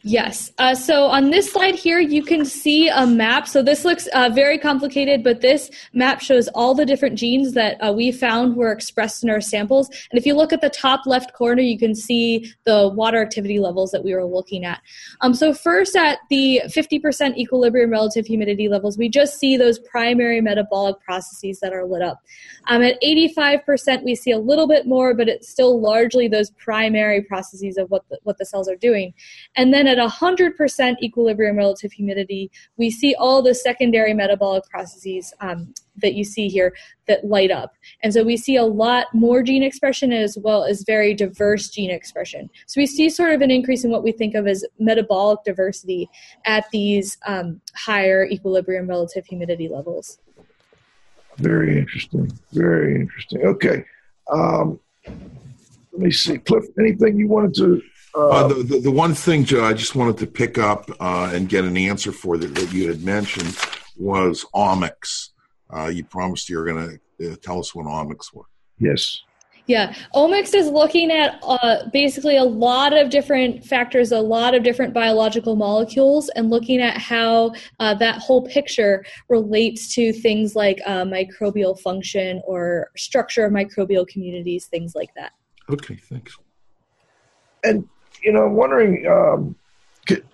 Yes. Uh, so on this slide here, you can see a map. So this looks uh, very complicated, but this map shows all the different genes that uh, we found were expressed in our samples. And if you look at the top left corner, you can see the water activity levels that we were looking at. Um, so first, at the 50% equilibrium relative humidity levels, we just see those primary metabolic processes that are lit up. Um, at 85%, we see a little bit more, but it's still largely those primary processes of what the, what the cells are doing. And then at 100% equilibrium relative humidity, we see all the secondary metabolic processes um, that you see here that light up. And so we see a lot more gene expression as well as very diverse gene expression. So we see sort of an increase in what we think of as metabolic diversity at these um, higher equilibrium relative humidity levels. Very interesting. Very interesting. Okay. Um, let me see. Cliff, anything you wanted to uh, uh, the, the, the, one thing, Joe, I just wanted to pick up uh, and get an answer for that, that you had mentioned was omics. Uh, you promised you were going to uh, tell us what omics were. Yes. Yeah, omics is looking at uh, basically a lot of different factors, a lot of different biological molecules, and looking at how uh, that whole picture relates to things like uh, microbial function or structure of microbial communities, things like that. Okay, thanks. And you know, I'm wondering. Um,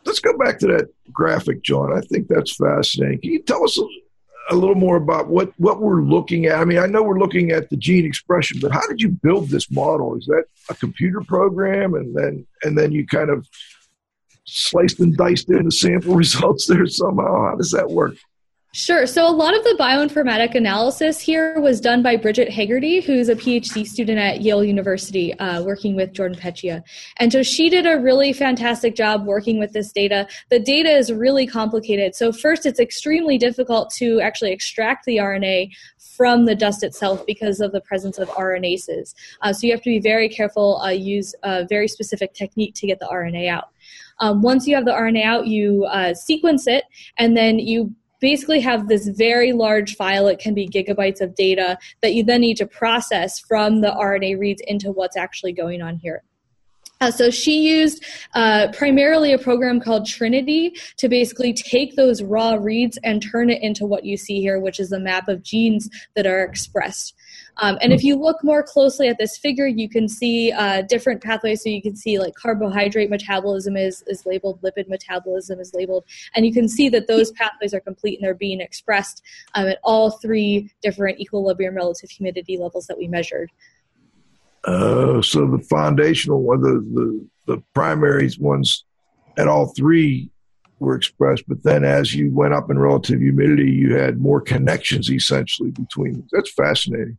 let's go back to that graphic, John. I think that's fascinating. Can you tell us a, a, little more about what what we're looking at? I mean, I know we're looking at the gene expression, but how did you build this model? Is that a computer program, and then and then you kind of sliced and diced in the sample results there somehow? How does that work? Sure. So a lot of the bioinformatic analysis here was done by Bridget Hegarty, who's a PhD student at Yale University, uh, working with Jordan Peccia. And so she did a really fantastic job working with this data. The data is really complicated. So first, it's extremely difficult to actually extract the RNA from the dust itself because of the presence of RNases. Uh, so you have to be very careful, uh, use a very specific technique to get the RNA out. Um, once you have the RNA out, you uh, sequence it, and then you basically have this very large file. It can be gigabytes of data that you then need to process from the RNA reads into what's actually going on here. Uh, so she used uh, primarily a program called Trinity to basically take those raw reads and turn it into what you see here, which is a map of genes that are expressed. Um, and if you look more closely at this figure, you can see uh, different pathways. So you can see like carbohydrate metabolism is, is labeled, lipid metabolism is labeled, and you can see that those pathways are complete and they're being expressed um, at all three different equilibrium relative humidity levels that we measured. Uh, so the foundational one, the, the, the primary ones at all three were expressed, but then as you went up in relative humidity, you had more connections essentially between. That's fascinating.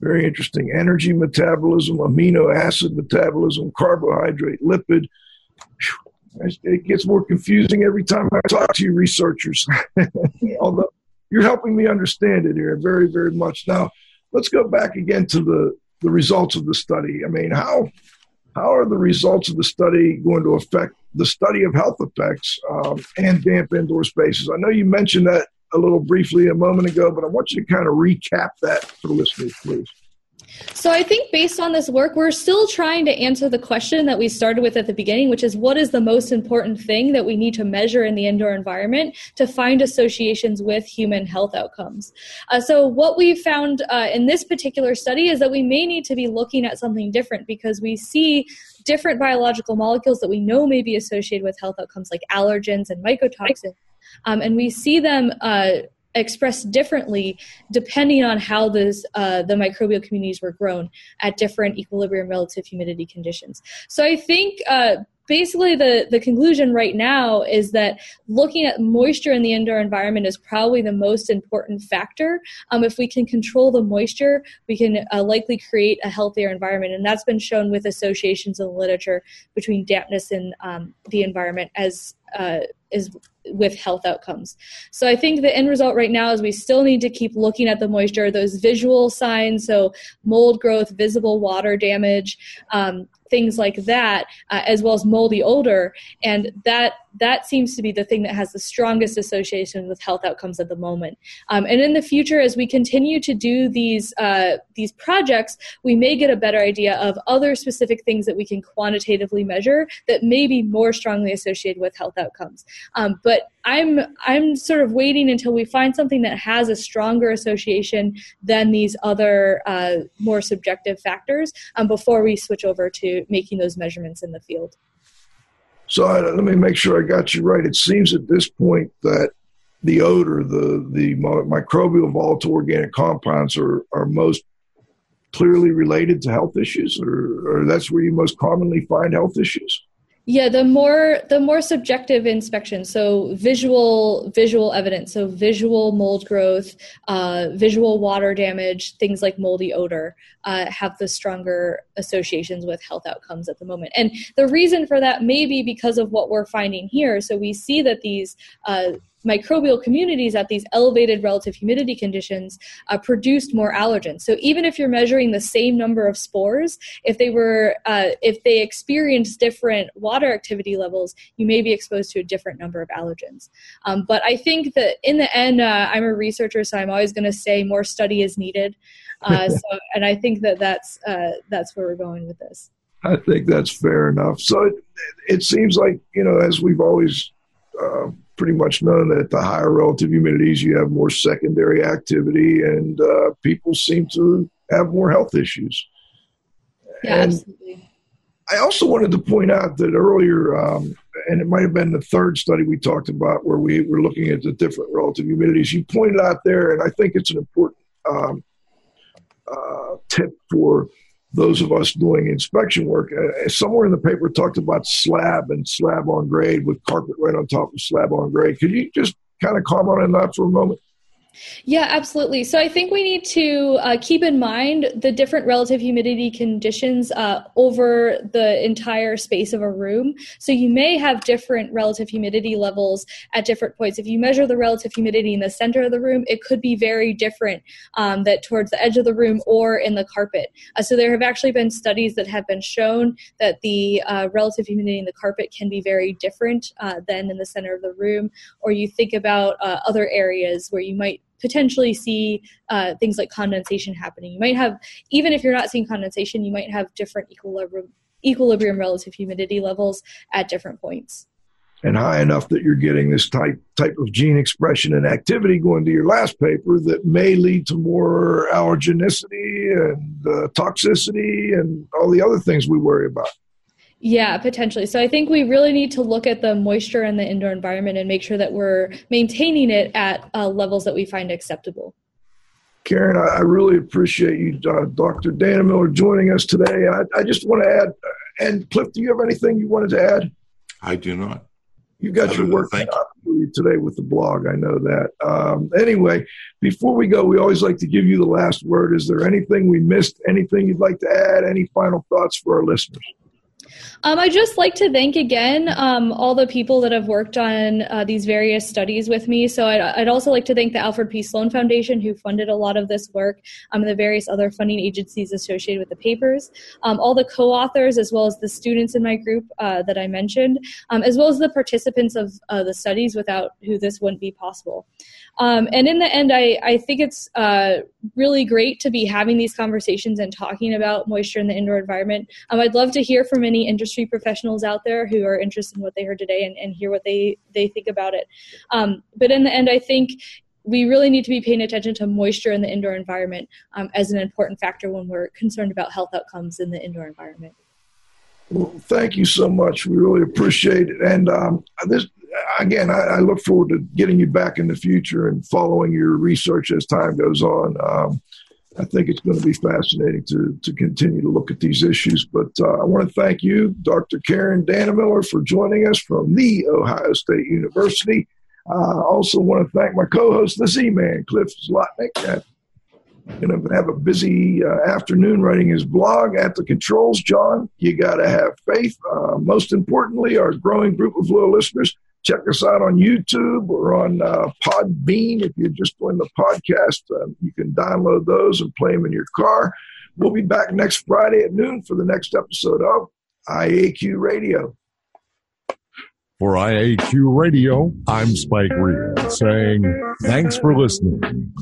Very interesting. Energy metabolism, amino acid metabolism, carbohydrate, lipid. It gets more confusing every time I talk to you, researchers. Although you're helping me understand it here very, very much. Now, let's go back again to the, the results of the study. I mean, how how are the results of the study going to affect the study of health effects um, and damp indoor spaces? I know you mentioned that a little briefly a moment ago, but I want you to kind of recap that for listeners, please. So I think based on this work, we're still trying to answer the question that we started with at the beginning, which is what is the most important thing that we need to measure in the indoor environment to find associations with human health outcomes. Uh, so what we found uh, in this particular study is that we may need to be looking at something different because we see different biological molecules that we know may be associated with health outcomes like allergens and mycotoxins. Um, and we see them uh, expressed differently depending on how this, uh, the microbial communities were grown at different equilibrium relative humidity conditions. So I think uh, basically the, the conclusion right now is that looking at moisture in the indoor environment is probably the most important factor. Um, if we can control the moisture, we can uh, likely create a healthier environment. And that's been shown with associations in the literature between dampness and um, the environment as uh, is with health outcomes. So I think the end result right now is we still need to keep looking at the moisture, those visual signs, so mold growth, visible water damage, um, things like that, uh, as well as moldy odor, and that that seems to be the thing that has the strongest association with health outcomes at the moment. Um, and in the future, as we continue to do these uh, these projects, we may get a better idea of other specific things that we can quantitatively measure that may be more strongly associated with health outcomes. Um, but I'm I'm sort of waiting until we find something that has a stronger association than these other uh, more subjective factors um, before we switch over to making those measurements in the field. So uh, let me make sure I got you right. It seems at this point that the odor, the the microbial volatile organic compounds are are most clearly related to health issues, or, or that's where you most commonly find health issues. Yeah, the more the more subjective inspection, so visual visual evidence, so visual mold growth, uh, visual water damage, things like moldy odor, uh, have the stronger associations with health outcomes at the moment. And the reason for that may be because of what we're finding here. So we see that these uh, microbial communities at these elevated relative humidity conditions uh, produced more allergens. So even if you're measuring the same number of spores, if they were uh, if they experience different water activity levels, you may be exposed to a different number of allergens. Um, but I think that in the end, uh, I'm a researcher, so I'm always going to say more study is needed. Uh, so, and I think that that's uh, that's where we're going with this. I think that's fair enough. So it, it seems like you know, as we've always uh, pretty much known that at the higher relative humidities, you have more secondary activity, and uh, people seem to have more health issues. Yeah, and absolutely. I also wanted to point out that earlier, um, and it might have been the third study we talked about where we were looking at the different relative humidities. You pointed out there, and I think it's an important um, uh, tip for those of us doing inspection work. Uh, somewhere in the paper talked about slab and slab on grade with carpet right on top of slab on grade. Could you just kind of comment on that for a moment? Yeah, absolutely. So I think we need to uh, keep in mind the different relative humidity conditions uh, over the entire space of a room. So you may have different relative humidity levels at different points. If you measure the relative humidity in the center of the room, it could be very different um, that towards the edge of the room or in the carpet. Uh, so there have actually been studies that have been shown that the uh, relative humidity in the carpet can be very different uh, than in the center of the room. Or you think about uh, other areas where you might potentially see uh, things like condensation happening. You might have, even if you're not seeing condensation, you might have different equilibrium, equilibrium relative humidity levels at different points. And high enough that you're getting this type type of gene expression and activity going to your last paper that may lead to more allergenicity and uh, toxicity and all the other things we worry about. Yeah, potentially. So I think we really need to look at the moisture in the indoor environment and make sure that we're maintaining it at uh, levels that we find acceptable. Karen, I, really appreciate you, uh, Dr. Dannemiller, joining us today. I, I just want to add, and Cliff, do you have anything you wanted to add? I do not. You got your work cut out for you today with the blog. I know that. Um, anyway, before we go, we always like to give you the last word. Is there anything we missed? Anything you'd like to add? Any final thoughts for our listeners? Um, I'd just like to thank again um, all the people that have worked on uh, these various studies with me. So I'd, I'd, also like to thank the Alfred P. Sloan Foundation, who funded a lot of this work, um, and the various other funding agencies associated with the papers, um, all the co authors, as well as the students in my group uh, that I mentioned, um, as well as the participants of uh, the studies without who this wouldn't be possible. Um, and in the end, I, I think it's uh, really great to be having these conversations and talking about moisture in the indoor environment. Um, I'd love to hear from any industry professionals out there who are interested in what they heard today and, and hear what they, they think about it. Um, but in the end, I think we really need to be paying attention to moisture in the indoor environment um, as an important factor when we're concerned about health outcomes in the indoor environment. Well, thank you so much. We really appreciate it. And um, this, again, I, I, look forward to getting you back in the future and following your research as time goes on. Um, I think it's going to be fascinating to, to continue to look at these issues. But uh, I want to thank you, Dr. Karen Dannemiller, for joining us from the Ohio State University. I also want to thank my co-host, the Z-Man, Cliff Zlotnik. Going to have a busy uh, afternoon writing his blog at the controls. John, you got to have faith. Uh, most importantly, our growing group of loyal listeners check us out on YouTube or on uh, Podbean. If you're just doing the podcast, um, you can download those and play them in your car. We'll be back next Friday at noon for the next episode of IAQ Radio. For IAQ Radio, I'm Spike Reed saying thanks for listening.